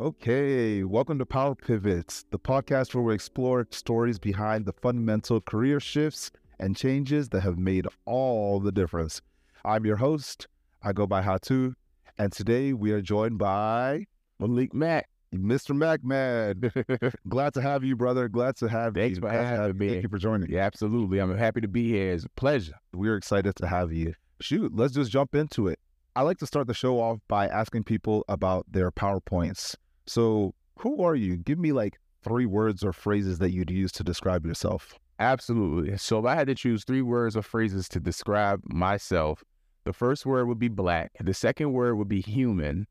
Okay, welcome to Power Pivots, the podcast where we explore stories behind the fundamental career shifts and changes that have made all the difference. I'm your host. I go by Hatu, and today we are joined by Malik Mack. Mr. Mac Man. Glad to have you, brother. Glad to have Thanks you. for Glad having me. Thank you for joining. Yeah, absolutely. I'm happy to be here. It's a pleasure. We're excited to have you. Shoot, let's just jump into it. I like to start the show off by asking people about their PowerPoints. So, who are you? Give me like three words or phrases that you'd use to describe yourself. Absolutely. So if I had to choose three words or phrases to describe myself, the first word would be black, the second word would be human,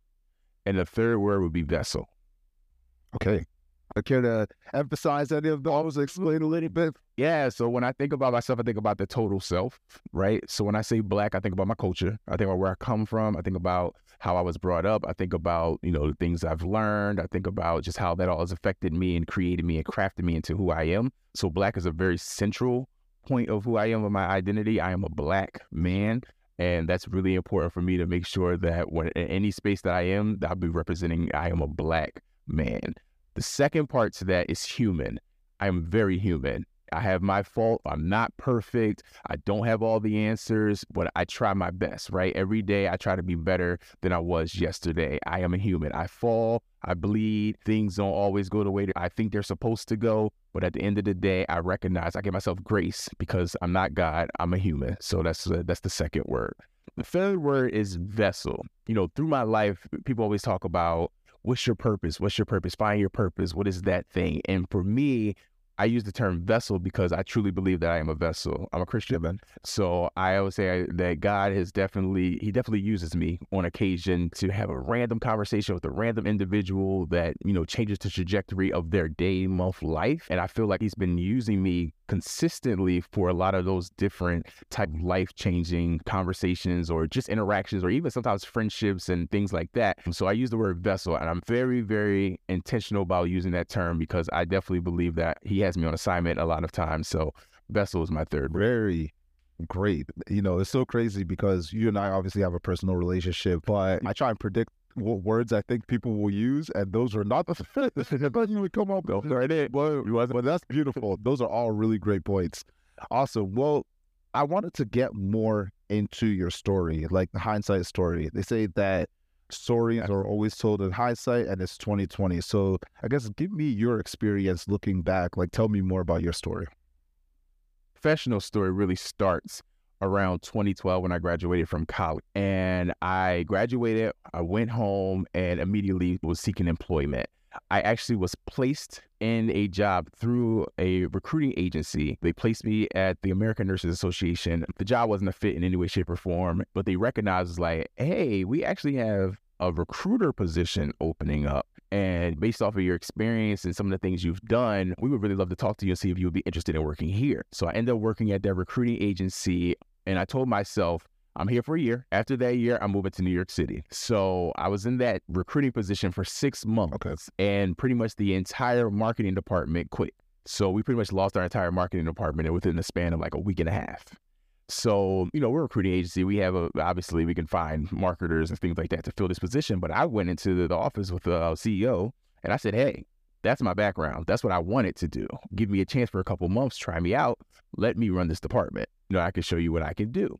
and the third word would be vessel. Okay. I care to emphasize any of those, explain a little bit. Yeah, so when I think about myself, I think about the total self, right? So when I say black, I think about my culture. I think about where I come from. I think about how I was brought up. I think about, you know, the things I've learned. I think about just how that all has affected me and created me and crafted me into who I am. So black is a very central point of who I am of my identity. I am a black man. And that's really important for me to make sure that when in any space that I am, that I'll be representing I am a black man. The second part to that is human. I am very human. I have my fault. I'm not perfect. I don't have all the answers, but I try my best, right? Every day I try to be better than I was yesterday. I am a human. I fall, I bleed. Things don't always go the way that I think they're supposed to go. But at the end of the day, I recognize I give myself grace because I'm not God. I'm a human. So that's that's the second word. The third word is vessel. You know, through my life, people always talk about what's your purpose? What's your purpose? Find your purpose. What is that thing? And for me, I use the term vessel because I truly believe that I am a vessel. I'm a Christian. man. So I always say that God has definitely, he definitely uses me on occasion to have a random conversation with a random individual that, you know, changes the trajectory of their day, month, life. And I feel like he's been using me consistently for a lot of those different type life changing conversations or just interactions or even sometimes friendships and things like that. So I use the word vessel and I'm very, very intentional about using that term because I definitely believe that he has me on assignment a lot of times. So vessel is my third. Very great. You know, it's so crazy because you and I obviously have a personal relationship, but I try and predict words I think people will use, and those are not the that doesn't even come up. Go right. Well, but that's beautiful. Those are all really great points. Awesome. Well, I wanted to get more into your story, like the hindsight story. They say that stories are always told in hindsight, and it's 2020. So I guess give me your experience looking back. Like, tell me more about your story. professional story really starts around 2012 when I graduated from college. And I graduated, I went home and immediately was seeking employment. I actually was placed in a job through a recruiting agency. They placed me at the American Nurses Association. The job wasn't a fit in any way, shape, or form, but they recognized like, hey, we actually have a recruiter position opening up. And based off of your experience and some of the things you've done, we would really love to talk to you and see if you would be interested in working here. So I ended up working at that recruiting agency. And I told myself, I'm here for a year. After that year, I'm moving to New York City. So I was in that recruiting position for six months. Okay. And pretty much the entire marketing department quit. So we pretty much lost our entire marketing department within the span of like a week and a half. So, you know, we're a recruiting agency. We have a, obviously we can find marketers and things like that to fill this position. But I went into the, the office with the uh, CEO and I said, Hey, that's my background. That's what I wanted to do. Give me a chance for a couple months, try me out, let me run this department. You know, I can show you what I can do.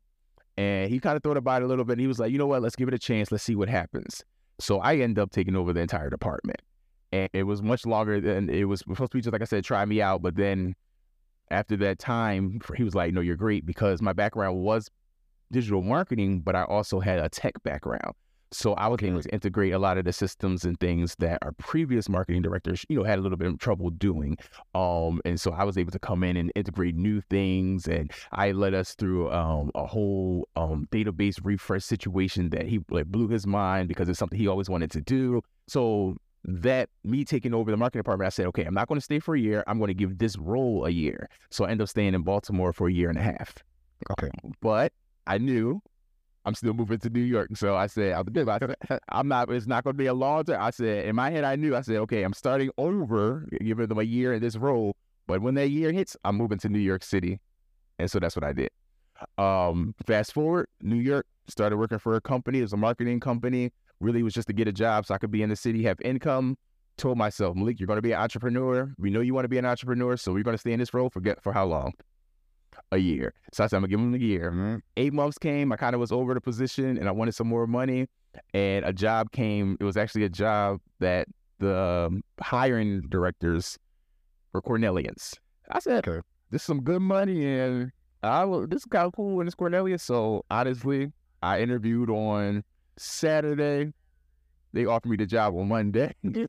And he kind of thought about it a little bit. And he was like, you know what? Let's give it a chance. Let's see what happens. So I end up taking over the entire department. And it was much longer than it was supposed to be just like I said, try me out. But then after that time, he was like, no, you're great because my background was digital marketing, but I also had a tech background. So I was able to integrate a lot of the systems and things that our previous marketing directors, you know, had a little bit of trouble doing. Um, and so I was able to come in and integrate new things, and I led us through um, a whole um, database refresh situation that he like blew his mind because it's something he always wanted to do. So that me taking over the marketing department, I said, okay, I'm not going to stay for a year. I'm going to give this role a year. So I ended up staying in Baltimore for a year and a half. Okay. But I knew I'm still moving to New York. So I said, I'm, I said, I'm not, it's not going to be a long time. I said, in my head, I knew, I said, okay, I'm starting over, giving them a year in this role. But when that year hits, I'm moving to New York City. And so that's what I did. Um, fast forward, New York, started working for a company. It was a marketing company. Really was just to get a job so I could be in the city, have income. Told myself, Malik, you're going to be an entrepreneur. We know you want to be an entrepreneur, so we're going to stay in this role for get for how long? A year. So I said, I'm gonna give him a year. Mm-hmm. Eight months came. I kind of was over the position, and I wanted some more money. And a job came. It was actually a job that the um, hiring directors were Cornellians. I said, Okay. this is some good money and I will this is kind of cool and it's Cornellians. So honestly, I interviewed on Saturday. They offered me the job on Monday. and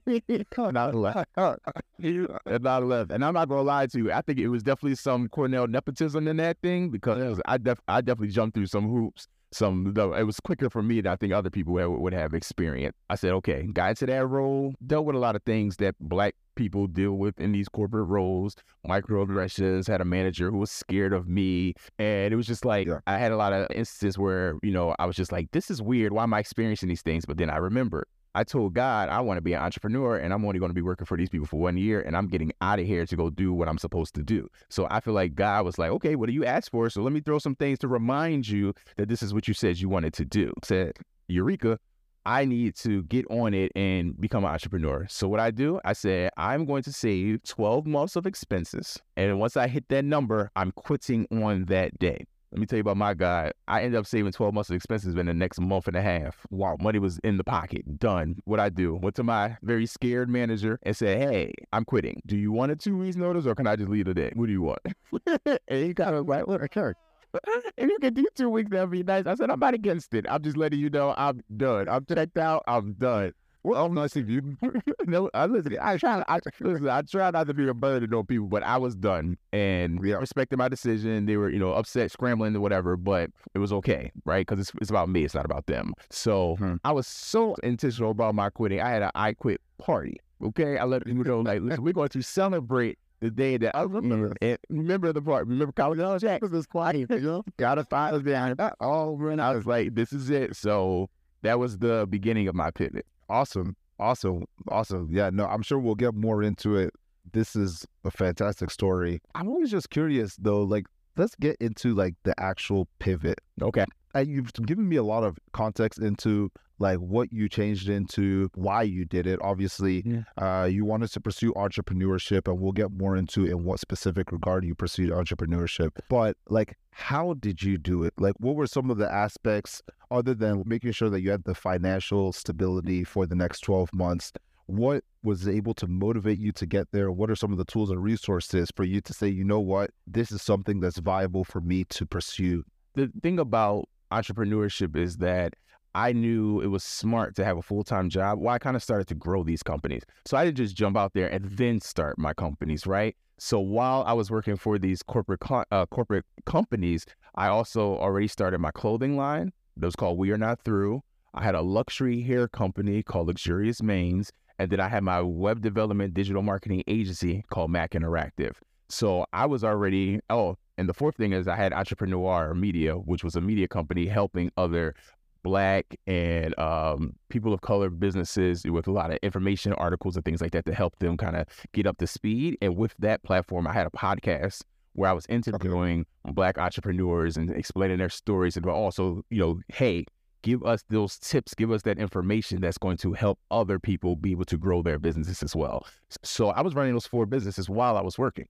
I left. and I left. And I'm not gonna lie to you. I think it was definitely some Cornell nepotism in that thing because I def- I definitely jumped through some hoops. Some though it was quicker for me than I think other people would, would have experienced. I said, okay, got into that role, dealt with a lot of things that black people deal with in these corporate roles, microaggressions, had a manager who was scared of me. And it was just like Yeah. I had a lot of instances where, you know, I was just like, this is weird. Why am I experiencing these things? But then I remember I told God I want to be an entrepreneur and I'm only going to be working for these people for one year and I'm getting out of here to go do what I'm supposed to do. So I feel like God was like, okay, what do you ask for? So let me throw some things to remind you that this is what you said you wanted to do. I said, Eureka, I need to get on it and become an entrepreneur. So what I do, I said, I'm going to save 12 months of expenses. And once I hit that number, I'm quitting on that day. Let me tell you about my guy. I ended up saving 12 months of expenses in the next month and a half. Wow, money was in the pocket. Done. What I do? Went to my very scared manager and said, Hey, I'm quitting. Do you want a two weeks notice or can I just leave today? What do you want? and he kind of like, look, okay. If you can do two weeks, that'd be nice. I said, I'm not against it. I'm just letting you know I'm done. I'm checked out. I'm done. Well, of you. no, I listen. I try. I listen. I try not to be a burden on people, but I was done and Yeah. respected my decision. They were, you know, upset, scrambling, or whatever, but it was okay, right? Because it's, it's about me. It's not about them. So Hmm. I was so intentional about my quitting. I had an I quit party. Okay, I let people know, like, listen, we're going to celebrate the day that I remember. And remember the part. Remember college? Oh, Jack, this is quiet. You know, got a behind that all when I was like, this is it. So that was the beginning of my pivot. Awesome. Awesome. Awesome. Yeah, no, I'm sure we'll get more into it. This is a fantastic story. I'm always just curious though, like let's get into like the actual pivot. Okay. And you've given me a lot of context into like what you changed into, why you did it. Obviously, Yeah. uh, you wanted to pursue entrepreneurship, and we'll get more into in what specific regard you pursued entrepreneurship. But like, how did you do it? Like, what were some of the aspects other than making sure that you had the financial stability for the next 12 months? What was able to motivate you to get there? What are some of the tools and resources for you to say, you know what, this is something that's viable for me to pursue? the thing about entrepreneurship is that I knew it was smart to have a full time job. Well, I kind of started to grow these companies. So I didn't just jump out there and then start my companies, right? So while I was working for these corporate co- uh, corporate companies, I also already started my clothing line. That was called We Are Not Through. I had a luxury hair company called Luxurious Manes, and then I had my web development digital marketing agency called Mack Interactive. So I was already oh, and the fourth thing is I had Entrepreneur Media, which was a media company helping other black and um, people of color businesses with a lot of information articles and things like that to help them kind of get up to speed. And with that platform, I had a podcast where I was interviewing black entrepreneurs and explaining their stories and also, you know, hey, give us those tips, give us that information that's going to help other people be able to grow their businesses as well. So I was running those four businesses while I was working.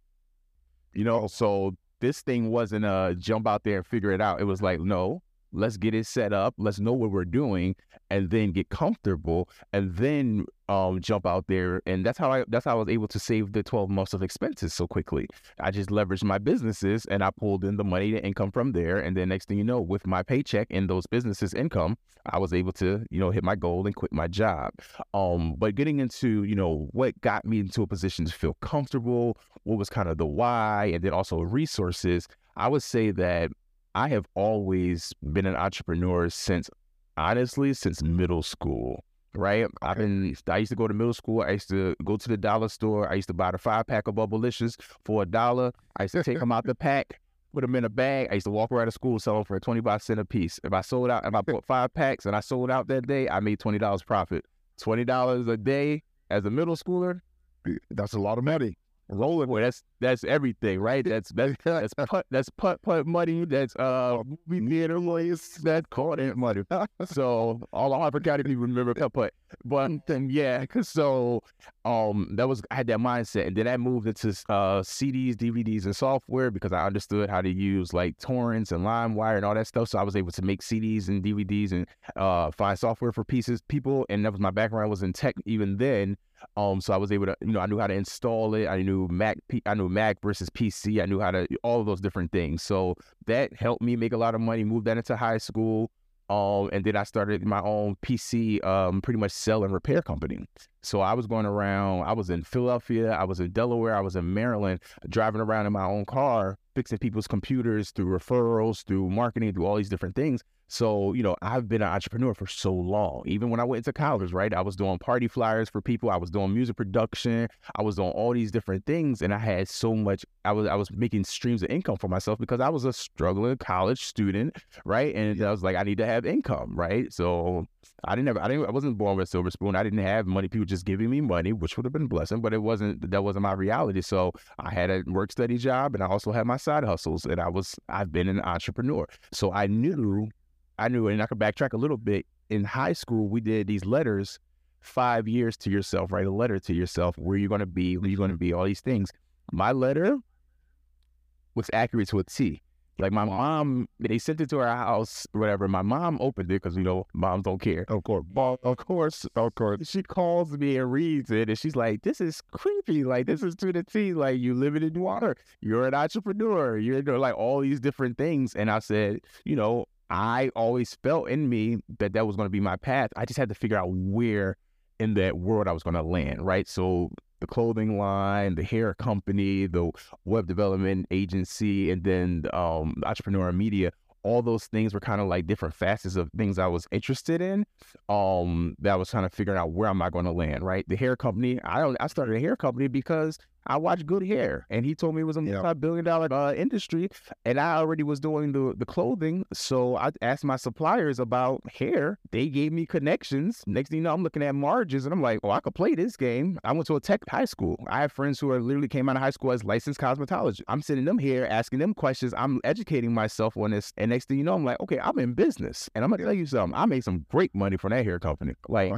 You know, so this thing wasn't a jump out there and figure it out. It was like, no, let's get it set up, let's know what we're doing, and then get comfortable, and then um, jump out there. And that's how I that's how I was able to save the 12 months of expenses so quickly. I just leveraged my businesses and I pulled in the money, the income from there. And then next thing you know, with my paycheck and those businesses' income, I was able to, you know, hit my goal and quit my job. Um, but getting into, you know, what got me into a position to feel comfortable, what was kind of the why, and then also resources, I would say that I have always been an entrepreneur since honestly, since middle school. Right, I've been. I used to go to middle school. I used to go to the dollar store. I used to buy the five pack of Bubblicious for a dollar. I used to take them out the pack, put them in a bag. I used to walk around the school, selling for twenty five cent a piece. If I sold out, if I bought five packs and I sold out that day, I made twenty dollars profit. Twenty dollars a day as a middle schooler. That's a lot of money. Rolling Boy, that's that's everything, right? That's that's that's putt that's putt putt money. That's uh movie theater. That's called it money. so all Harford County people remember putt putt. But yeah, so um that was I had that mindset, and then I moved into uh CDs, DVDs, and software because I understood how to use like torrents and LimeWire and all that stuff. So I was able to make CDs and DVDs and uh find software for pieces people, and that was my background was in tech even then. Um, so I was able to, you know, I knew how to install it. I knew Mac, I knew Mac versus PC. I knew how to all of those different things. So that helped me make a lot of money. Moved that into high school. Um, and then I started my own PC, um, pretty much sell and repair company. So I was going around. I was in Philadelphia. I was in Delaware. I was in Maryland, driving around in my own car, fixing people's computers through referrals, through marketing, through all these different things. So, you know, I've been an entrepreneur for so long. Even when I went to college, right? I was doing party flyers for people. I was doing music production. I was doing all these different things. And I had so much, I was I was making streams of income for myself because I was a struggling college student, right? And I was like, I need to have income, right? So I didn't have I didn't I wasn't born with a silver spoon. I didn't have money, people just giving me money, which would have been a blessing, but it wasn't that wasn't my reality. So I had a work study job and I also had my side hustles and I was I've been an entrepreneur. So I knew I knew, and I could backtrack a little bit. In high school, we did these letters, five years to yourself, write a letter to yourself, where you're going to be, who you're going to be, all these things. My letter was accurate to a T. Like my mom, they sent it to our house, whatever. My mom opened it because you know moms don't care. Of course, of course, of course. She calls me and reads it, and she's like, "This is creepy. Like this is to the T. Like you live in water. You're an entrepreneur. You're like all these different things." And I said, you know, I always felt in me that that was going to be my path. I just had to figure out where in that world I was going to land, right? So the clothing line, the hair company, the web development agency, and then um, entrepreneur media. All those things were kind of like different facets of things I was interested in. Um, that I was trying to figure out where am I going to land, right? The hair company. I don't. I started a hair company because I watched Good Hair, and he told me it was a multi-billion dollar uh, industry, and I already was doing the the clothing. So I asked my suppliers about hair. They gave me connections. Next thing you know, I'm looking at margins, and I'm like, "Oh, I could play this game." I went to a tech high school. I have friends who are literally came out of high school as licensed cosmetologists. I'm sitting them here asking them questions. I'm educating myself on this, and next thing you know, I'm like, "Okay, I'm in business," and I'm gonna tell you something. I made some great money from that hair company. Like,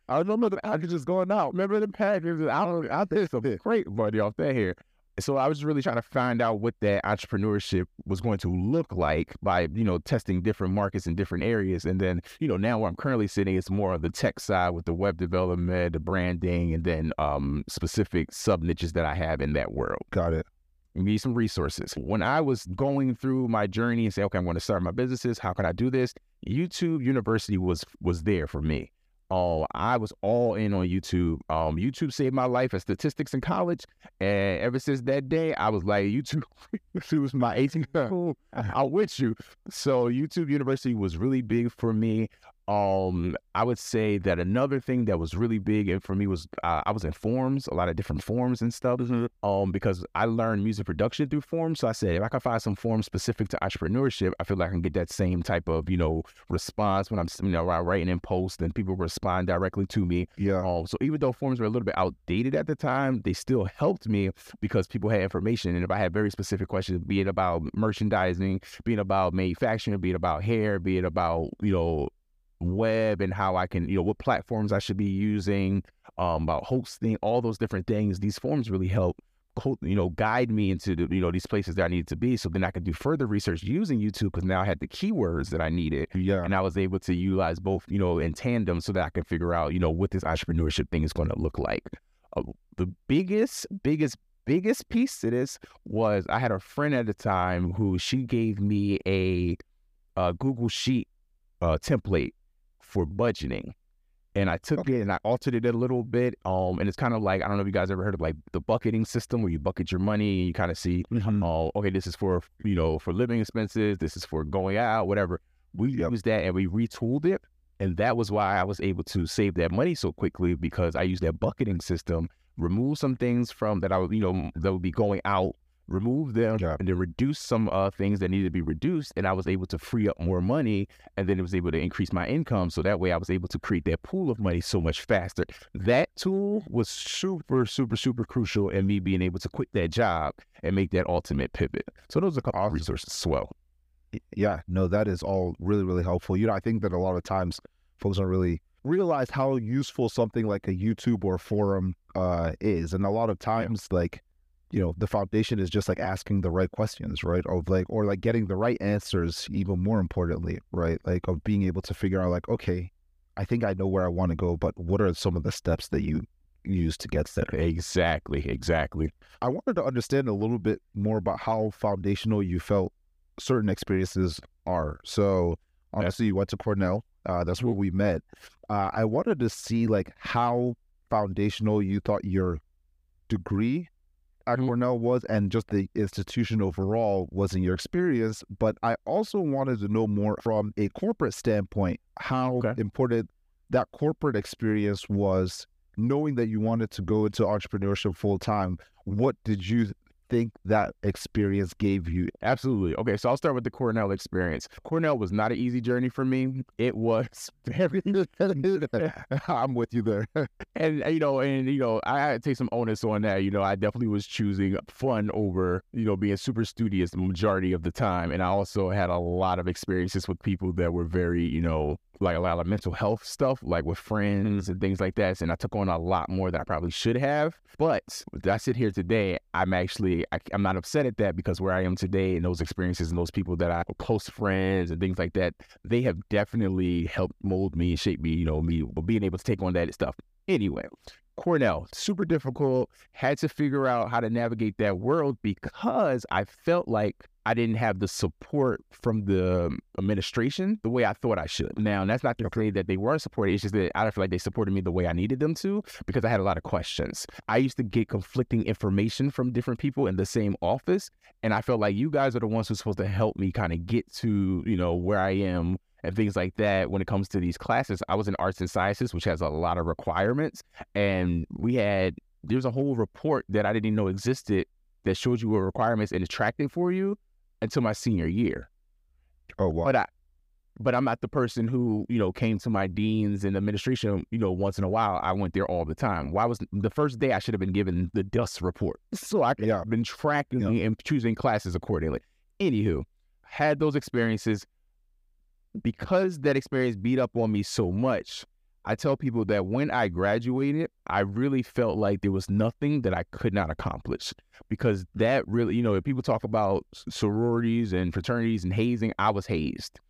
I don't know the packages going out. Remember the packages? I don't. I did some great money off that hair. So I was really trying to find out what that entrepreneurship was going to look like by, you know, testing different markets in different areas. And then, you know, now where I'm currently sitting, it's more of the tech side with the web development, the branding, and then um, specific sub niches that I have in that world. Got it. Need some resources. When I was going through my journey and say, okay, I'm going to start my businesses. How can I do this? YouTube University was was there for me. Oh, I was all in on YouTube. Um, YouTube saved my life as statistics in college, and ever since that day, I was like, YouTube, YouTube was my 18. I'm with you. So YouTube University was really big for me. Um, I would say that another thing that was really big and for me was uh, I was in forums, a lot of different forums and stuff. Mm-hmm. Um, because I learned music production through forums. So I said if I can find some forums specific to entrepreneurship, I feel like I can get that same type of you know response when I'm you know writing in posts and people respond directly to me. Yeah. Um, so even though forums were a little bit outdated at the time, they still helped me because people had information. And if I had very specific questions, be it about merchandising, be it about manufacturing, be it about hair, be it about you know web and how I can, you know, what platforms I should be using, um, about hosting, all those different things. These forms really help, you know, guide me into the, you know, these places that I needed to be. So then I could do further research using YouTube because now I had the keywords that I needed. Yeah. And I was able to utilize both, you know, in tandem so that I could figure out, you know, what this entrepreneurship thing is going to look like. Uh, the biggest, biggest, biggest piece to this was I had a friend at the time who she gave me a, a Google Sheet uh, template for budgeting. And I took okay. it and I altered it a little bit. Um, and it's kind of like I don't know if you guys ever heard of like the bucketing system where you bucket your money and you kind of see, mm-hmm. oh, okay, this is for you know for living expenses, this is for going out, whatever. We yep. used that and we retooled it, and that was why I was able to save that money so quickly because I used that bucketing system, remove some things from that I would you know that would be going out remove them, Yeah. and then reduce some uh, things that needed to be reduced. And I was able to free up more money, and then it was able to increase my income. So that way, I was able to create that pool of money so much faster. That tool was super, super, super crucial in me being able to quit that job and make that ultimate pivot. So those are a couple of Awesome. resources as well. Yeah, no, that is all really, really helpful. You know, I think that a lot of times folks don't really realize how useful something like a YouTube or forum uh, is. And a lot of times, like, you know, the foundation is just like asking the right questions, right? Of like, or like getting the right answers, even more importantly, right? Like, of being able to figure out, like, okay, I think I know where I want to go, but what are some of the steps that you use to get there? Exactly, exactly. I wanted to understand a little bit more about how foundational you felt certain experiences are. So obviously you went to Cornell. Uh, that's where we met. Uh, I wanted to see like how foundational you thought your degree at. Cornell was and just the institution overall was in your experience. But I also wanted to know more from a corporate standpoint how Okay. important that corporate experience was knowing that you wanted to go into entrepreneurship full time. What did you think that experience gave you? Absolutely. Okay, so I'll start with the Cornell experience. Cornell was not an easy journey for me. It was very I'm with you there. and uh, you know, and you know, I to take some onus on that. You know, I definitely was choosing fun over, you know, being super studious the majority of the time. And I also had a lot of experiences with people that were very, you know, like a lot of mental health stuff, like with friends and things like that. And I took on a lot more than I probably should have. But I sit here today, I'm actually, I, I'm not upset at that because where I am today and those experiences and those people that I close friends and things like that, they have definitely helped mold me and shape me, you know, me being able to take on that stuff. Anyway, Cornell, super difficult. Had to figure out how to navigate that world because I felt like I didn't have the support from the administration the way I thought I should. Now, that's not to say that they weren't supported. It's just that I don't feel like they supported me the way I needed them to because I had a lot of questions. I used to get conflicting information from different people in the same office. And I felt like you guys are the ones who's supposed to help me kind of get to, you know, where I am and things like that when it comes to these classes. I was in arts and sciences, which has a lot of requirements. And we had, there's a whole report that I didn't even know existed that showed you what requirements and attracting for you until my senior year. Oh wow. But I, but I'm not the person who you know came to my deans and administration. You know, once in a while, I went there all the time. Why was the first day I should have been given the dust report, so I could Yeah. have been tracking Yeah. and choosing classes accordingly. Anywho, had those experiences because that experience beat up on me so much. I tell people that when I graduated, I really felt like there was nothing that I could not accomplish because that really, you know, if people talk about sororities and fraternities and hazing, I was hazed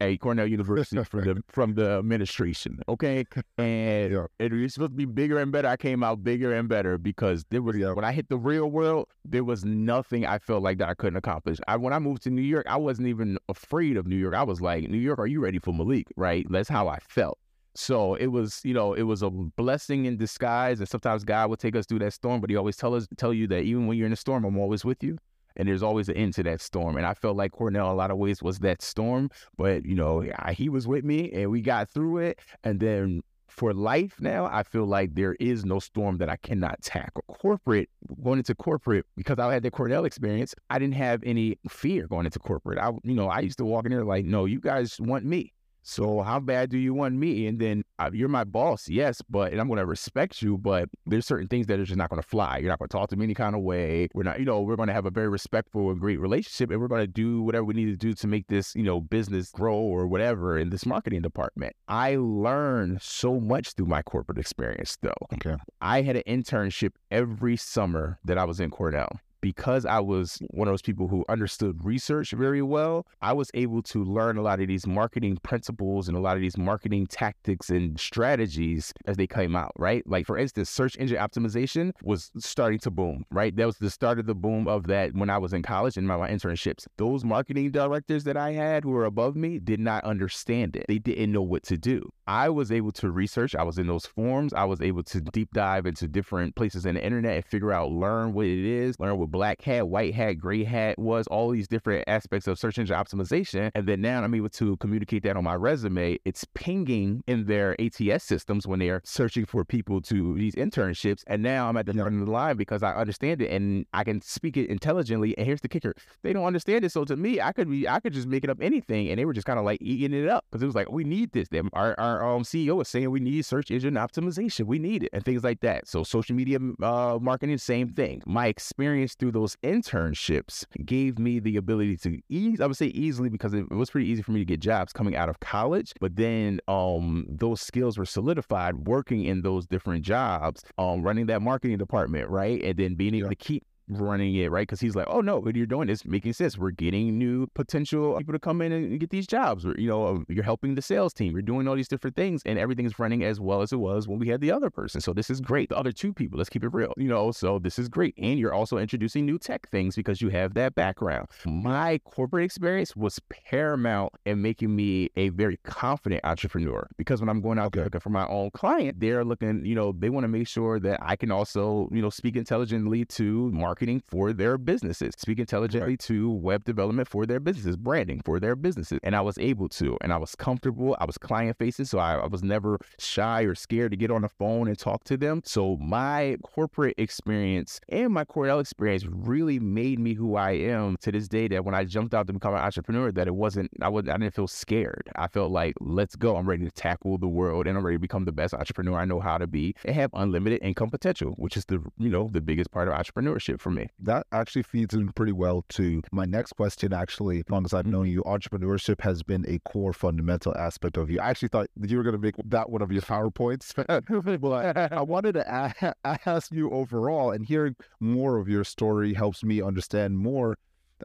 at Cornell University from the from the administration. Okay, and Yeah. it was supposed to be bigger and better. I came out bigger and better because there was Yeah. when I hit the real world, there was nothing I felt like that I couldn't accomplish. I when I moved to New York, I wasn't even afraid of New York. I was like, New York, are you ready for Malik? Right? That's how I felt. So it was, you know, it was a blessing in disguise. And sometimes God would take us through that storm, but He always tell us, tell you that even when you're in a storm, I'm always with you. And there's always an end to that storm. And I felt like Cornell, a lot of ways, was that storm. But you know, I, he was with me, and we got through it. And then for life now, I feel like there is no storm that I cannot tackle. Corporate, going into corporate, because I had the Cornell experience, I didn't have any fear going into corporate. I, you know, I used to walk in there like, no, you guys want me. So how bad do you want me? And then uh, you're my boss, yes, but and I'm going to respect you, but there's certain things that are just not going to fly. You're not going to talk to me any kind of way. We're not, you know, we're going to have a very respectful and great relationship, and we're going to do whatever we need to do to make this, you know, business grow or whatever in this marketing department. I learned so much through my corporate experience, though. Okay. I had an internship every summer that I was in Cornell. Because I was one of those people who understood research very well, I was able to learn a lot of these marketing principles and a lot of these marketing tactics and strategies as they came out, right? Like, for instance, search engine optimization was starting to boom, right? That was the start of the boom of that when I was in college and my, my internships. Those marketing directors that I had who were above me did not understand it, they didn't know what to do. I was able to research. I was in those forums. I was able to deep dive into different places in the internet and figure out, learn what it is, learn what black hat, white hat, gray hat was, all these different aspects of search engine optimization. And then now I'm able to communicate that on my resume. It's pinging in their ATS systems when they're searching for people to these internships. And now I'm at the front of the line because I understand it and I can speak it intelligently. And here's the kicker. They don't understand it. So to me, I could be I could just make it up anything. And they were just kind of like eating it up because it was like, we need this. Them our, our um, CEO was saying we need search engine optimization. We need it and things like that. So social media uh, marketing, same thing. My experience through those internships gave me the ability to ease, I would say easily because it, was pretty easy for me to get jobs coming out of college. But then um, those skills were solidified working in those different jobs, um, running that marketing department, right? And then being able yeah. to keep running it, right? Because he's like, oh no, what you're doing is making sense. We're getting new potential people to come in and get these jobs. Or, you know, um, you're helping the sales team. You're doing all these different things, and everything is running as well as it was when we had the other person. So this is great. The other two people, let's keep it real, you know. So this is great, and you're also introducing new tech things because you have that background. My corporate experience was paramount in making me a very confident entrepreneur because when I'm going out okay. looking for my own client, they're looking, you know, they want to make sure that I can also, you know, speak intelligently to market marketing for their businesses, speak intelligently right. to web development for their businesses, branding for their businesses. And I was able to, and I was comfortable. I was client facing, so I, I was never shy or scared to get on the phone and talk to them. So my corporate experience and my Cornell experience really made me who I am to this day. That when I jumped out to become an entrepreneur, that it wasn't I was I didn't feel scared. I felt like let's go. I'm ready to tackle the world and I'm ready to become the best entrepreneur I know how to be and have unlimited income potential, which is the you know the biggest part of entrepreneurship for me. That actually feeds in pretty well to my next question. Actually, as long as I've known mm-hmm. you, entrepreneurship has been a core fundamental aspect of you. I actually thought you were going to make that one of your PowerPoints. well, I, I wanted to ask you overall, and hearing more of your story helps me understand more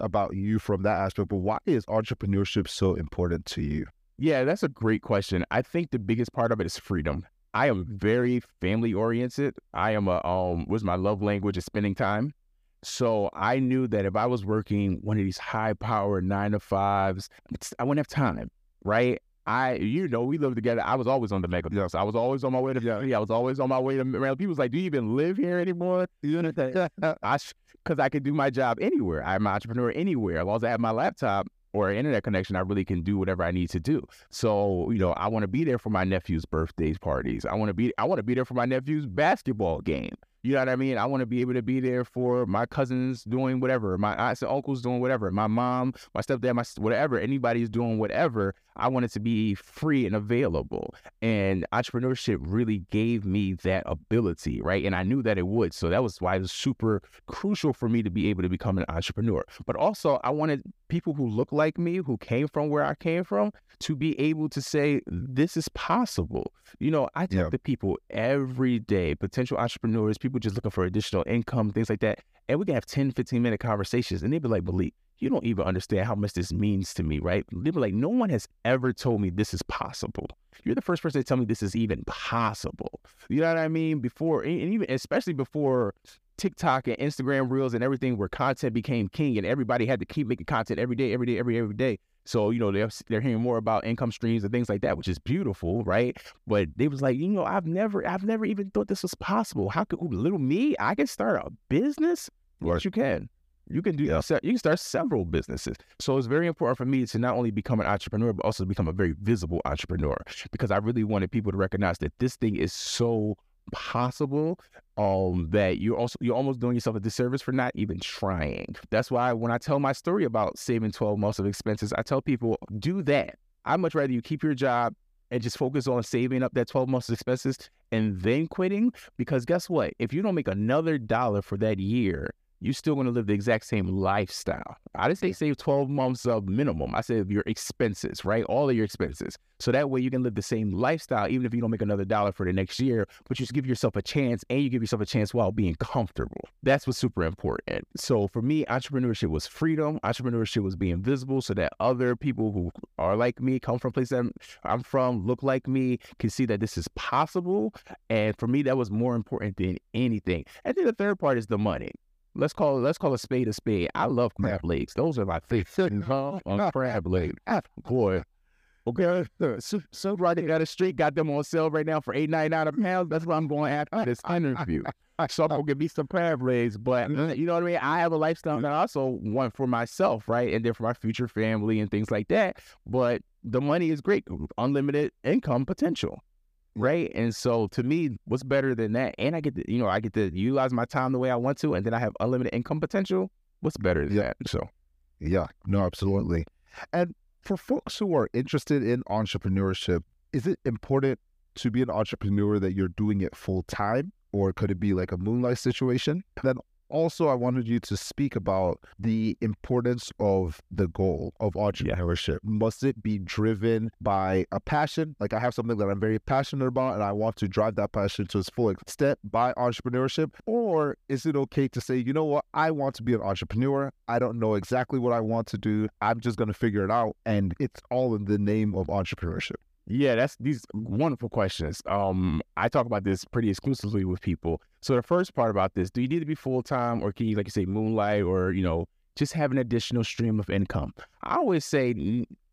about you from that aspect. But why is entrepreneurship so important to you? Yeah, that's a great question. I think the biggest part of it is freedom. I am very family oriented. I am a um what's my love language is spending time. So I knew that if I was working one of these high power nine to fives, I wouldn't have time, right? I, you know, we lived together. I was always on the mega Yes. I was always on my way to, yeah, I was always on my way to, around. was like, do you even live here anymore? You know? I, cause I could do my job anywhere. I'm an entrepreneur anywhere. As long as I have my laptop or internet connection, I really can do whatever I need to do. So, you know, I want to be there for my nephew's birthdays parties. I want to be, I want to be there for my nephew's basketball game. You know what I mean? I want to be able to be there for my cousins doing whatever, my aunts and uncles doing whatever, my mom, my stepdad, my whatever, anybody's doing whatever. I want it to be free and available. And entrepreneurship really gave me that ability, right? And I knew that it would. So that was why it was super crucial for me to be able to become an entrepreneur. But also, I wanted people who look like me, who came from where I came from, to be able to say, this is possible. You know, I talk yeah. to people every day, potential entrepreneurs, people just looking for additional income, things like that. And we can have 10, 15 minute conversations and they'd be like, Malik, you don't even understand how much this means to me, right? They'd be like, no one has ever told me this is possible. You're the first person to tell me this is even possible. You know what I mean? Before, and even especially before TikTok and Instagram reels and everything where content became king and everybody had to keep making content every day, every day, every every day. So, you know, they're, they're hearing more about income streams and things like that, which is beautiful, right? But they was like, you know, I've never, I've never even thought this was possible. How could ooh, little me, I can start a business? Yes, you can. You can do yeah. you can start several businesses. So it's very important for me to not only become an entrepreneur, but also become a very visible entrepreneur because I really wanted people to recognize that this thing is so possible um that you're also you're almost doing yourself a disservice for not even trying. That's why when i tell my story about saving 12 months of expenses i tell people do that. I'd much rather you keep your job and just focus on saving up that 12 months of expenses and then quitting. Because guess what? If you don't make another dollar for that year you're still going to live the exact same lifestyle. I didn't say save 12 months of minimum. I said your expenses, right? All of your expenses. So that way you can live the same lifestyle, even if you don't make another dollar for the next year, but you just give yourself a chance and you give yourself a chance while being comfortable. That's what's super important. So for me, entrepreneurship was freedom. Entrepreneurship was being visible so that other people who are like me, come from places I'm, I'm from, look like me, can see that this is possible. And for me, that was more important than anything. And then the third part is the money. Let's call it, let's call a spade a spade. I love crab legs. Those are my favorite on crab legs. Boy, Okay, so, so right down the street got them on sale right now for eight ninety nine a pound. That's what I'm going after this interview. so I'm gonna give me some paraphrase, but uh, you know what I mean. I have a lifestyle that I also want for myself, right, and then for my future family and things like that. But the money is great, unlimited income potential, right? And so to me, what's better than that? And I get to, you know, I get to utilize my time the way I want to, and then I have unlimited income potential. What's better than Yeah. that? So Yeah, no, absolutely. And for folks who are interested in entrepreneurship, is it important to be an entrepreneur that you're doing it full time, or could it be like a moonlight situation? Then also, I wanted you to speak about the importance of the goal of entrepreneurship. Must it be driven by a passion? Like I have something that I'm very passionate about and I want to drive that passion to its full extent by entrepreneurship? Or is it okay to say, you know what, I want to be an entrepreneur. I don't know exactly what I want to do. I'm just going to figure it out. And it's all in the name of entrepreneurship. Yeah, that's these wonderful questions. Um, I talk about this pretty exclusively with people. So the first part about this, do you need to be full time or can you, like you say, moonlight or, you know, just have an additional stream of income? I always say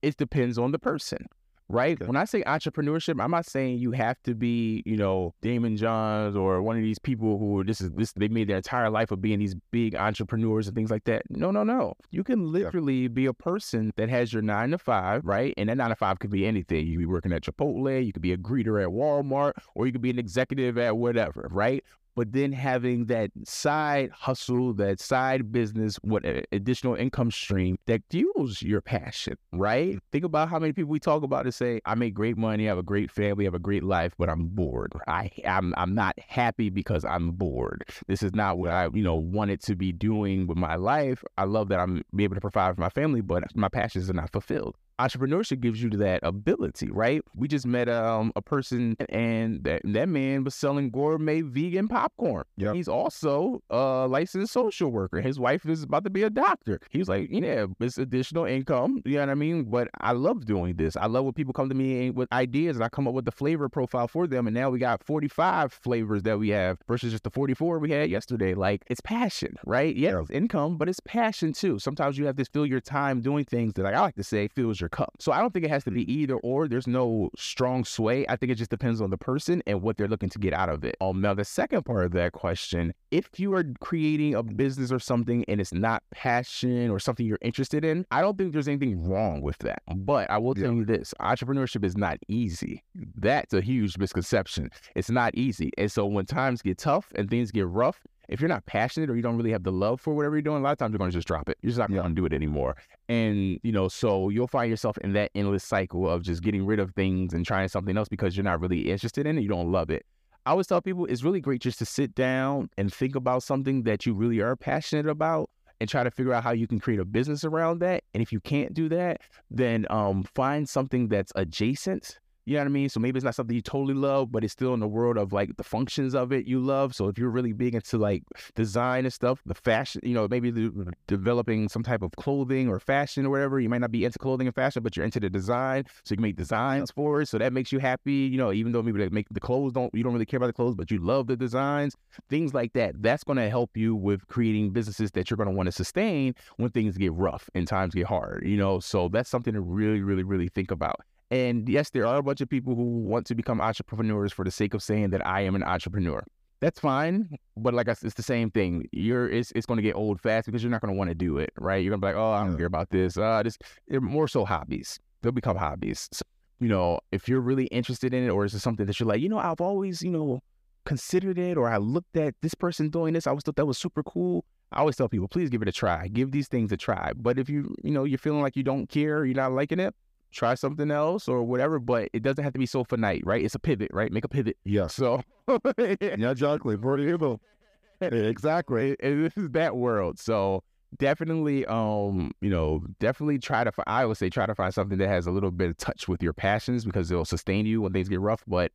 it depends on the person, right? Okay. When I say entrepreneurship, I'm not saying you have to be, you know, Daymond Johns or one of these people who this is this they made their entire life of being these big entrepreneurs and things like that. No, no, no. You can literally be a person that has your nine to five, right? And that nine to five could be anything. You could be working at Chipotle, you could be a greeter at Walmart, or you could be an executive at whatever, right? But then having that side hustle, that side business, what additional income stream that fuels your passion, right? Think about how many people we talk about to say, I make great money, I have a great family, I have a great life, but I'm bored. I I'm I'm not happy because I'm bored. This is not what I, you know, wanted to be doing with my life. I love that I'm able to provide for my family, but my passions are not fulfilled entrepreneurship gives you that ability, right? We just met um, a person and that, that man was selling gourmet vegan popcorn. Yep. He's also a licensed social worker. His wife is about to be a doctor. He was like, yeah, it's additional income. You know what I mean? But I love doing this. I love when people come to me with ideas and I come up with the flavor profile for them. And now we got 45 flavors that we have versus just the 44 we had yesterday. Like it's passion, right? Yes, Yeah. it's income, but it's passion too. Sometimes you have to fill your time doing things that like, I like to say fills your cup. So I don't think it has to be either or. There's no strong sway. I think it just depends on the person and what they're looking to get out of it. Um, now the second part of that question, if you are creating a business or something and it's not passion or something you're interested in, I don't think there's anything wrong with that. But I will tell you this: entrepreneurship is not easy. That's a huge misconception. It's not easy, and so when times get tough and things get rough, if you're not passionate or you don't really have the love for whatever you're doing, a lot of times you're going to just drop it. You're just not Yeah. going to do it anymore. And, you know, so you'll find yourself in that endless cycle of just getting rid of things and trying something else because you're not really interested in it. You don't love it. I always tell people it's really great just to sit down and think about something that you really are passionate about and try to figure out how you can create a business around that. And if you can't do that, then um, find something that's adjacent. You know what I mean? So maybe it's not something you totally love, but it's still in the world of like the functions of it you love. So if you're really big into like design and stuff, the fashion, you know, maybe the, uh, developing some type of clothing or fashion or whatever. You might not be into clothing and fashion, but you're into the design. So you can make designs for it. So that makes you happy, you know, even though maybe they make the clothes don't, you don't really care about the clothes, but you love the designs, things like that. That's going to help you with creating businesses that you're going to want to sustain when things get rough and times get hard, you know? So that's something to really, really, really think about. And yes, there are a bunch of people who want to become entrepreneurs for the sake of saying that I am an entrepreneur. That's fine, but like I said, it's the same thing. You're it's it's going to get old fast because you're not going to want to do it, right? You're gonna be like, oh, I don't Yeah. care about this. Uh, this they're more so hobbies. They'll become hobbies. So, you know, if you're really interested in it, or is it something that you're like, you know, I've always, you know, considered it, or I looked at this person doing this, I always thought that was super cool. I always tell people, please give it a try. Give these things a try. But if you, you know, you're feeling like you don't care, you're not liking it, try something else or whatever. But it doesn't have to be so finite, right? It's a pivot, right? Make a pivot. Yeah. So Yeah, exactly. Exactly. and this is that world. So definitely, um, you know, definitely try to. Find, I would say try to find something that has a little bit of touch with your passions because it'll sustain you when things get rough. But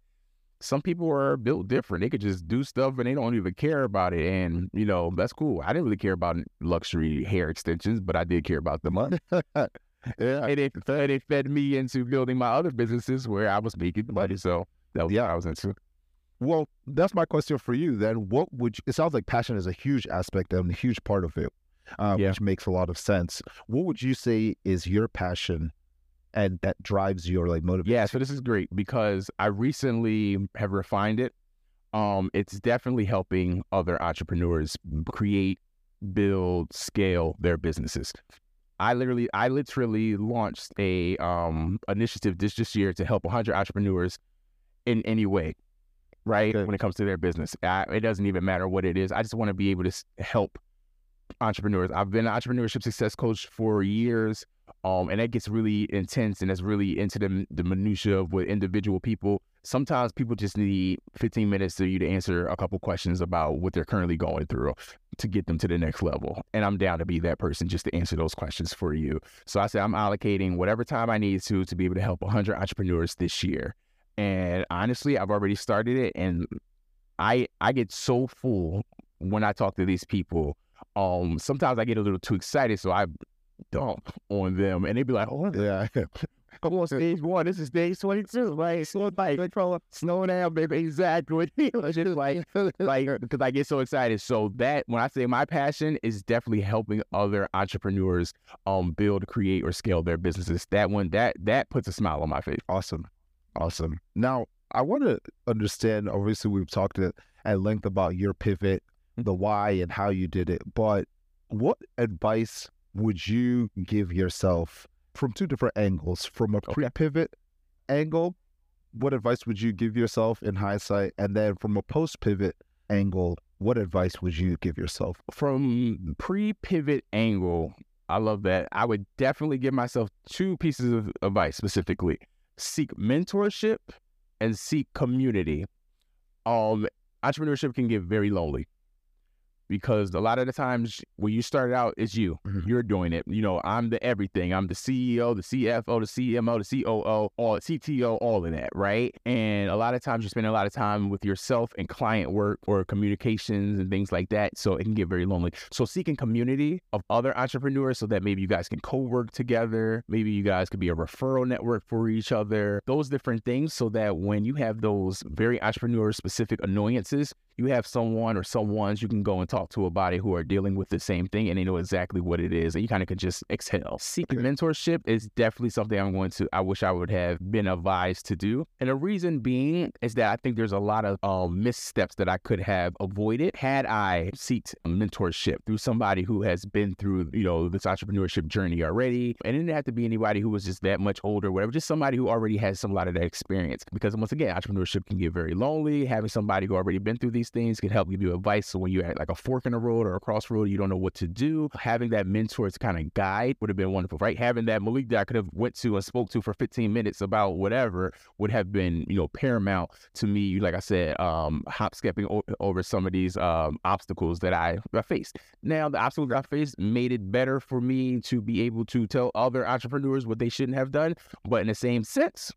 some people are built different. They could just do stuff and they don't even care about it. And you know, that's cool. I didn't really care about luxury hair extensions, but I did care about the money. yeah. and it, and it fed me into building my other businesses where I was making money. So that was Yeah. I was into. Well, that's my question for you. Then, what would you, it sounds like passion is a huge aspect and a huge part of it, uh, Yeah. which makes a lot of sense. What would you say is your passion, and that drives your like motivation? Yeah, so this is great because I recently have refined it. Um, it's definitely helping other entrepreneurs create, build, scale their businesses. I literally, I literally launched a um initiative this this year to help 100 entrepreneurs in any way, right? Okay. When it comes to their business, I, it doesn't even matter what it is. I just want to be able to help entrepreneurs. I've been an entrepreneurship success coach for years, um, and that gets really intense and that's really into the the minutia of what individual people. Sometimes people just need 15 minutes for you to answer a couple questions about what they're currently going through to get them to the next level. And I'm down to be that person just to answer those questions for you. So I said I'm allocating whatever time I need to to be able to help 100 entrepreneurs this year. And honestly, I've already started it, and I I get so full when I talk to these people. Um, sometimes I get a little too excited, so I dump on them, and they'd be like, "Oh, Yeah. Come on, stage one. This is stage 22. Like, slow down, control, slow down, baby. Exactly. Just like, like, because I get so excited. So that, when I say my passion is definitely helping other entrepreneurs, um, build, create, or scale their businesses. That one, that that puts a smile on my face. Awesome. Awesome. Now, I want to understand obviously, we've talked at, at length about your pivot, the why, and how you did it. But what advice would you give yourself from two different angles? From a Okay. pre pivot angle, what advice would you give yourself in hindsight? And then from a post pivot angle, what advice would you give yourself? From pre-pivot angle, I love that. I would definitely give myself two pieces of advice specifically: seek mentorship and seek community. Um, entrepreneurship can get very lonely because a lot of the times when you start out, it's you. Mhm. You're doing it. You know, I'm the everything. I'm the CEO, the CFO, the CMO, the COO, all CTO, all of that, right? And a lot of times you're spending a lot of time with yourself and client work or communications and things like that. So it can get very lonely. So seeking community of other entrepreneurs so that maybe you guys can co-work together. Maybe you guys could be a referral network for each other. Those different things so that when you have those very entrepreneur specific annoyances, you have someone or someone's you can go and talk to about it who are dealing with the same thing and they know exactly what it is and you kind of can just exhale. Seeking mentorship is definitely something I'm going to I wish I would have been advised to do. And the reason being is that I think there's a lot of um, missteps that I could have avoided had I sought mentorship through somebody who has been through, you know, this entrepreneurship journey already. And it didn't have to be anybody who was just that much older, whatever, just somebody who already has some lot of that experience. Because once again, entrepreneurship can get very lonely. Having somebody who already been through these things can help give you advice. So when you're at like a fork in the road or a crossroad, you don't know what to do. Having that mentor to kind of guide would have been wonderful, right? Having that Malik that I could have went to and spoke to for 15 minutes about whatever would have been, you know, paramount to me. Like I said, um, hop skipping o- over some of these um, obstacles that I, I faced. Now the obstacles I faced made it better for me to be able to tell other entrepreneurs what they shouldn't have done. But in the same sense,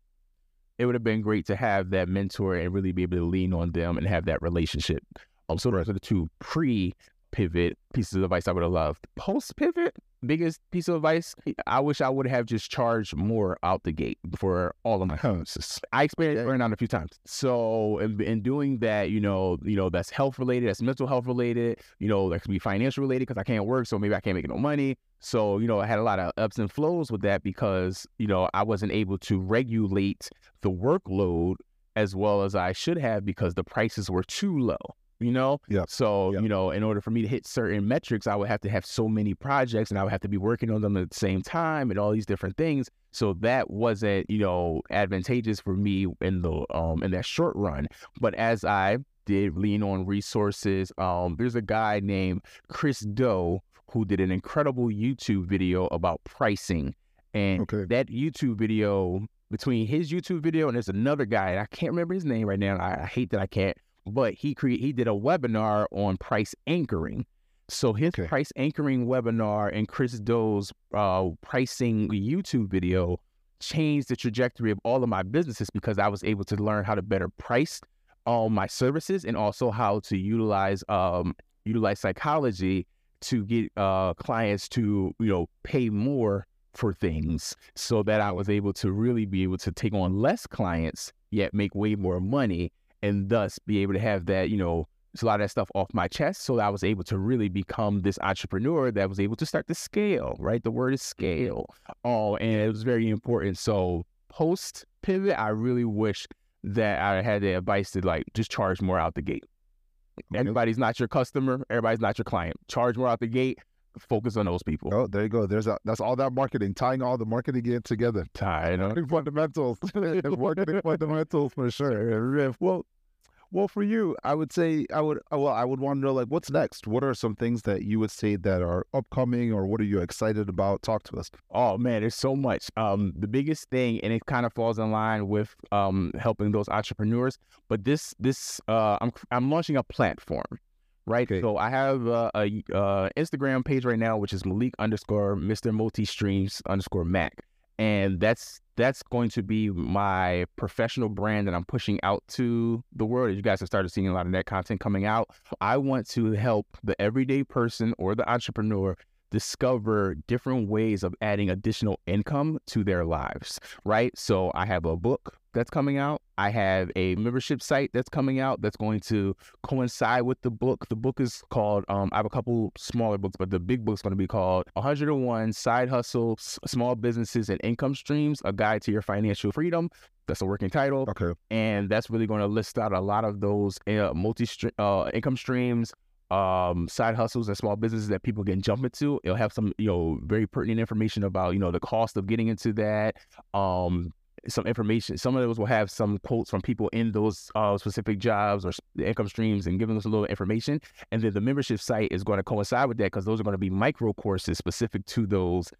it would have been great to have that mentor and really be able to lean on them and have that relationship. Um, so those are the two pre pivot pieces of advice I would have loved. Post pivot, biggest piece of advice, I wish I would have just charged more out the gate for all of my homes. I experienced burnout a few times. So in, in doing that, you know, you know, that's health related, that's mental health related, you know, that could be financial related because I can't work, so maybe I can't make no money. So, you know, I had a lot of ups and flows with that because, you know, I wasn't able to regulate the workload as well as I should have because the prices were too low. You know, Yeah. So Yeah. you know, in order for me to hit certain metrics, I would have to have so many projects, and I would have to be working on them at the same time, and all these different things. So that wasn't, you know, advantageous for me in the um in that short run. But as I did lean on resources, um, there's a guy named Chris Do who did an incredible YouTube video about pricing, and Okay. that YouTube video between his YouTube video and there's another guy I can't remember his name right now. I, I hate that I can't, but he cre- he did a webinar on price anchoring. So his Okay. price anchoring webinar and Chris Do's uh, pricing YouTube video changed the trajectory of all of my businesses because I was able to learn how to better price all my services and also how to utilize um, utilize psychology to get uh, clients to you know pay more for things so that I was able to really be able to take on less clients yet make way more money and thus be able to have that you know a lot of that stuff off my chest. So I was able to really become this entrepreneur that was able to start to scale, right? The word is mm-hmm. scale. Oh, and it was very important. So post pivot, I really wish that I had the advice to like just charge more out the gate. Everybody's not your customer. Everybody's not your client. Charge more out the gate. Focus on those people. Oh, there you go. There's a, that's all that marketing, tying all the marketing in together. Know? Marketing fundamentals, marketing fundamentals for sure. Well, well, for you, I would say I would well, I would want to know like what's next. What are some things that you would say that are upcoming, or what are you excited about? Talk to us. Oh man, there's so much. Um, the biggest thing, and it kind of falls in line with um helping those entrepreneurs. But this this uh, I'm I'm launching a platform, right? Okay. So I have uh, a uh, Instagram page right now, which is Malik underscore Mr. Multi Streams underscore Mack, and that's that's going to be my professional brand that I'm pushing out to the world. As you guys have started seeing a lot of that content coming out, I want to help the everyday person or the entrepreneur discover different ways of adding additional income to their lives, right? So I have a book that's coming out. I have a membership site that's coming out that's going to coincide with the book. The book is called, um, I have a couple smaller books, but the big book's going to be called 101 Side Hustles, Small Businesses, and Income Streams A Guide to Your Financial Freedom. That's a working title. Okay. And that's really going to list out a lot of those uh, multi uh, income streams, um, side hustles and small businesses that people can jump into. It'll have some, you know, very pertinent information about, you know, the cost of getting into that. Um, some information. Some of those will have some quotes from people in those uh, specific jobs or income streams and giving us a little information. And then the membership site is going to coincide with that because those are going to be micro courses specific to those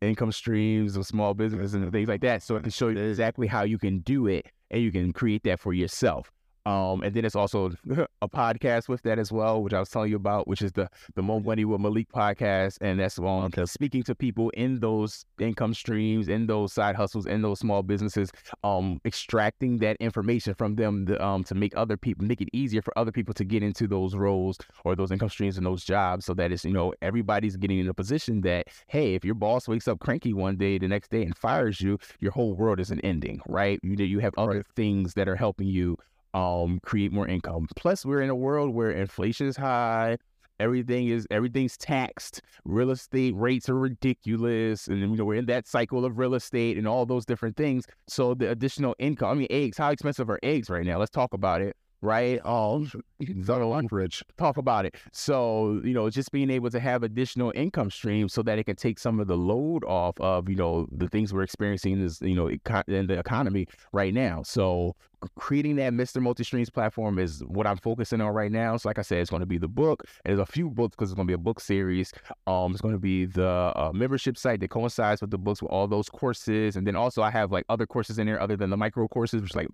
income streams or small businesses and things like that. So it can show you exactly how you can do it and you can create that for yourself. Um, and then it's also a podcast with that as well, which I was telling you about, which is the the Mo Money with Malik podcast, and that's on speaking to people in those income streams, in those side hustles, in those small businesses, um, extracting that information from them to, um, to make other people make it easier for other people to get into those roles or those income streams and those jobs, so that it's you know everybody's getting in a position that hey, if your boss wakes up cranky one day, the next day and fires you, your whole world isn't ending, right? You you have other Right. things that are helping you um create more income. Plus, we're in a world where inflation is high. Everything is everything's taxed. Real estate rates are ridiculous, and you know we're in that cycle of real estate and all those different things. So the additional income. I mean, eggs. How expensive are eggs right now? Let's talk about it. Right? Um, Zara Rich. talk about it. So, you know, just being able to have additional income streams so that it can take some of the load off of, you know, the things we're experiencing is, you know, in the economy right now. So creating that Mr. Multi Streams platform is what I'm focusing on right now. So like I said, it's going to be the book. And there's a few books because it's going to be a book series. Um, it's going to be the uh, membership site that coincides with the books with all those courses. And then also I have like other courses in there other than the micro courses, which like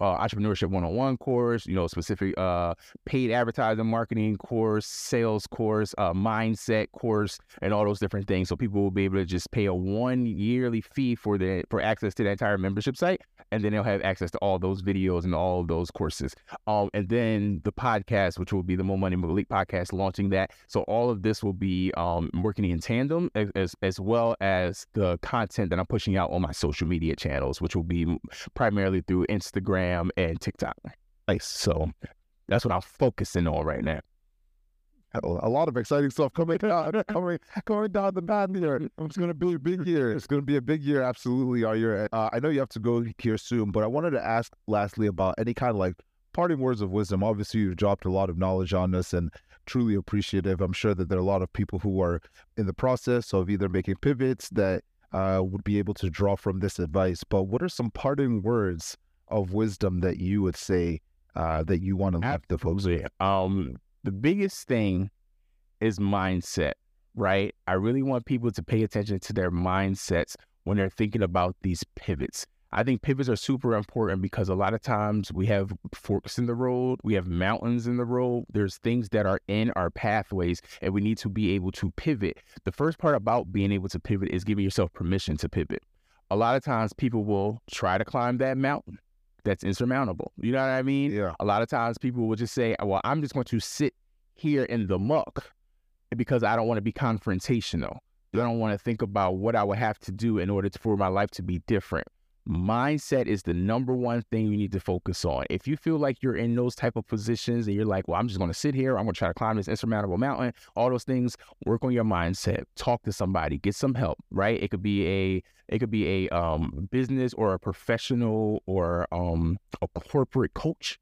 uh, entrepreneurship one-on-one course, you know, specific uh, paid advertising marketing course, sales course, uh, mindset course, and all those different things. So people will be able to just pay a one yearly fee for the for access to the entire membership site, and then they'll have access to all those videos and all of those courses. Um, and then the podcast, which will be the More Money Malik podcast, launching that. So all of this will be um, working in tandem, as as well as the content that I'm pushing out on my social media channels, which will be primarily through Instagram and TikTok. Nice. So that's what I'm focusing on right now. A lot of exciting stuff coming down, coming, coming down the path here. It's going to be a big year. It's going to be a big year, absolutely. All year. Uh, I know you have to go here soon, but I wanted to ask lastly about any kind of like parting words of wisdom. Obviously, you've dropped a lot of knowledge on us, and truly appreciative. I'm sure that there are a lot of people who are in the process of either making pivots that uh, would be able to draw from this advice. But what are some parting words of wisdom that you would say uh, that you want to leave the folks? Um, the biggest thing is mindset, right? I really want people to pay attention to their mindsets when they're thinking about these pivots. I think pivots are super important because a lot of times we have forks in the road, we have mountains in the road. There's things that are in our pathways, and we need to be able to pivot. The first part about being able to pivot is giving yourself permission to pivot. A lot of times people will try to climb that mountain that's insurmountable. You know what I mean? Yeah. A lot of times people will just say, well, I'm just going to sit here in the muck because I don't want to be confrontational. I don't want to think about what I would have to do in order to, for my life to be different. Mindset is the number one thing you need to focus on. If you feel like you're in those type of positions and you're like, well, I'm just going to sit here, I'm going to try to climb this insurmountable mountain, all those things, work on your mindset, talk to somebody, get some help, right? It could be a it could be a um, business or a professional or um, a corporate coach.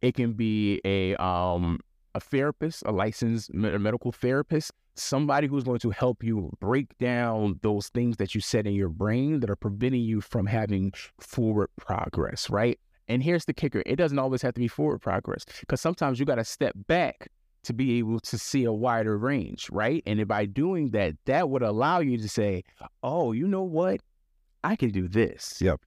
It can be a um, a therapist, a licensed medical therapist, somebody who's going to help you break down those things that you set in your brain that are preventing you from having forward progress, right? And here's the kicker it doesn't always have to be forward progress because sometimes you got to step back to be able to see a wider range, right? And by doing that, that would allow you to say, oh, you know what? I can do this. Yep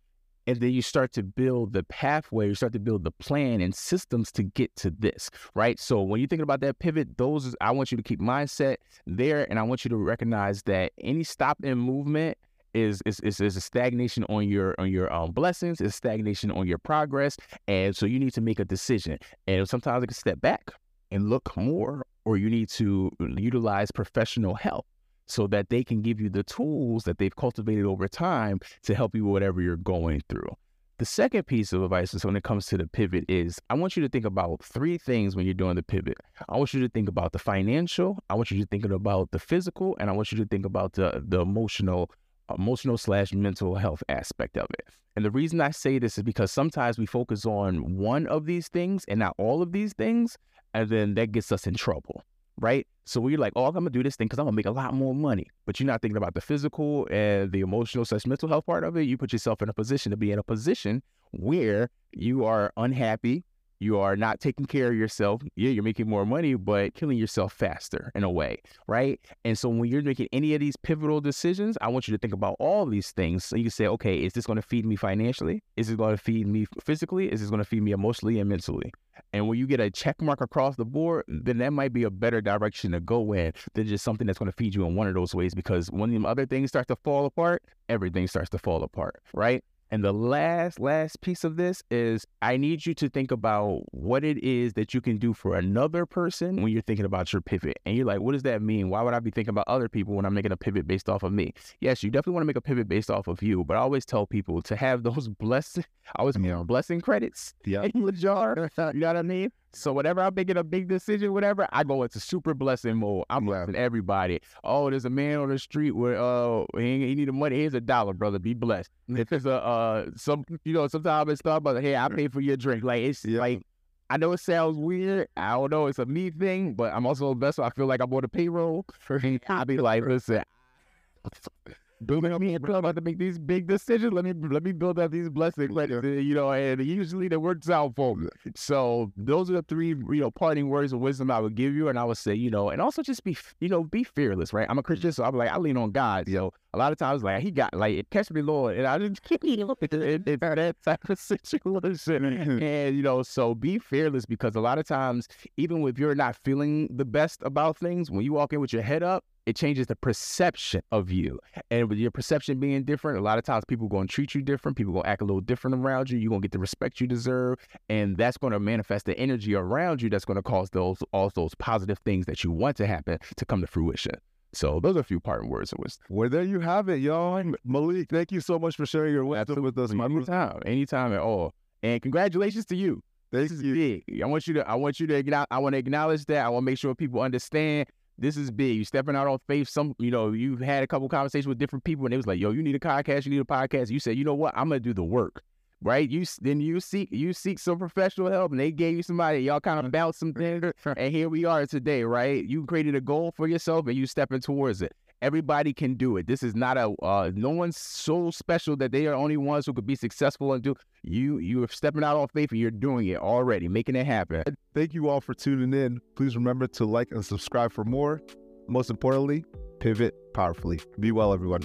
and then you start to build the pathway you start to build the plan and systems to get to this right? So when you're thinking about that pivot those i want you to keep mindset there and i want you to recognize that any stop in movement is is, is, is a stagnation on your on your um, blessings is stagnation on your progress and so you need to make a decision and sometimes it can step back and look more or you need to utilize professional help so that they can give you the tools that they've cultivated over time to help you with whatever you're going through. The second piece of advice is when it comes to the pivot is I want you to think about three things when you're doing the pivot. I want you to think about the financial, I want you to think about the physical, and I want you to think about the the emotional emotional slash mental health aspect of it. And the reason I say this is because sometimes we focus on one of these things and not all of these things, and then that gets us in trouble right? So you're like, oh, I'm gonna do this thing because I'm gonna make a lot more money, but you're not thinking about the physical and the emotional slash mental health part of it, you put yourself in a position to be in a position where you are unhappy, you are not taking care of yourself. Yeah, you're making more money, but killing yourself faster in a way, right? And so when you're making any of these pivotal decisions, I want you to think about all these things. So you can say, okay, is this going to feed me financially? Is it going to feed me physically? Is this going to feed me emotionally and mentally? And when you get a check mark across the board, then that might be a better direction to go in than just something that's going to feed you in one of those ways. Because when the other things start to fall apart, everything starts to fall apart, right? And the last, last piece of this is I need you to think about what it is that you can do for another person when you're thinking about your pivot. And you're like, what does that mean? Why would I be thinking about other people when I'm making a pivot based off of me? Yes, you definitely want to make a pivot based off of you, but I always tell people to have those blessing, I always yeah. blessing credits yeah. in the jar. you know what I mean? So whenever I'm making a big decision, whatever, I go into super blessing mode. I'm blessing everybody. Oh, there's a man on the street where uh he, he need the money. Here's a dollar, brother. Be blessed. If it's a uh some you know sometimes it's stuff, but hey, I pay for your drink. Like it's yeah. like I know it sounds weird. I don't know. It's a me thing, but I'm also a vessel. I feel like I'm on the payroll. I'll be like, listen, building up. me and about to make these big decisions. Let me let me build up these blessings, let, you know, and usually that works out for me. So those are the three, you know, parting words of wisdom I would give you, and I would say, you know, and also just be, you know, be fearless, right? I'm a Christian, so I'm like, I lean on God. You know, a lot of times, like he got like, it catch me, Lord, and I just look at that type of situation, and you know, so be fearless because a lot of times, even if you're not feeling the best about things, when you walk in with your head up it changes the perception of you. And with your perception being different, a lot of times people are going to treat you different. People are going to act a little different around you. You're going to get the respect you deserve. And that's going to manifest the energy around you that's going to cause those all those positive things that you want to happen to come to fruition. So those are a few parting words of wisdom. Well, there you have it, y'all. Malik, thank you so much for sharing your wisdom with us. My anytime, anytime at all. And congratulations to you. Thank this you. Is big. I want you to. I want you to. I want to acknowledge that. I want to make sure people understand this is big. You're stepping out on faith. Some, you know, you've had a couple conversations with different people, and it was like, "Yo, you need a podcast. You need a podcast." You said, "You know what? I'm gonna do the work." Right? You then you seek you seek some professional help, and they gave you somebody. Y'all kind of mm. bounce some things, and here we are today. Right? You created a goal for yourself, and you stepping towards it. Everybody can do it. This is not a uh, no one's so special that they are only ones who could be successful and do. You you are stepping out on faith and you're doing it already, making it happen. Thank you all for tuning in. Please remember to like and subscribe for more. Most importantly, pivot powerfully. Be well, everyone.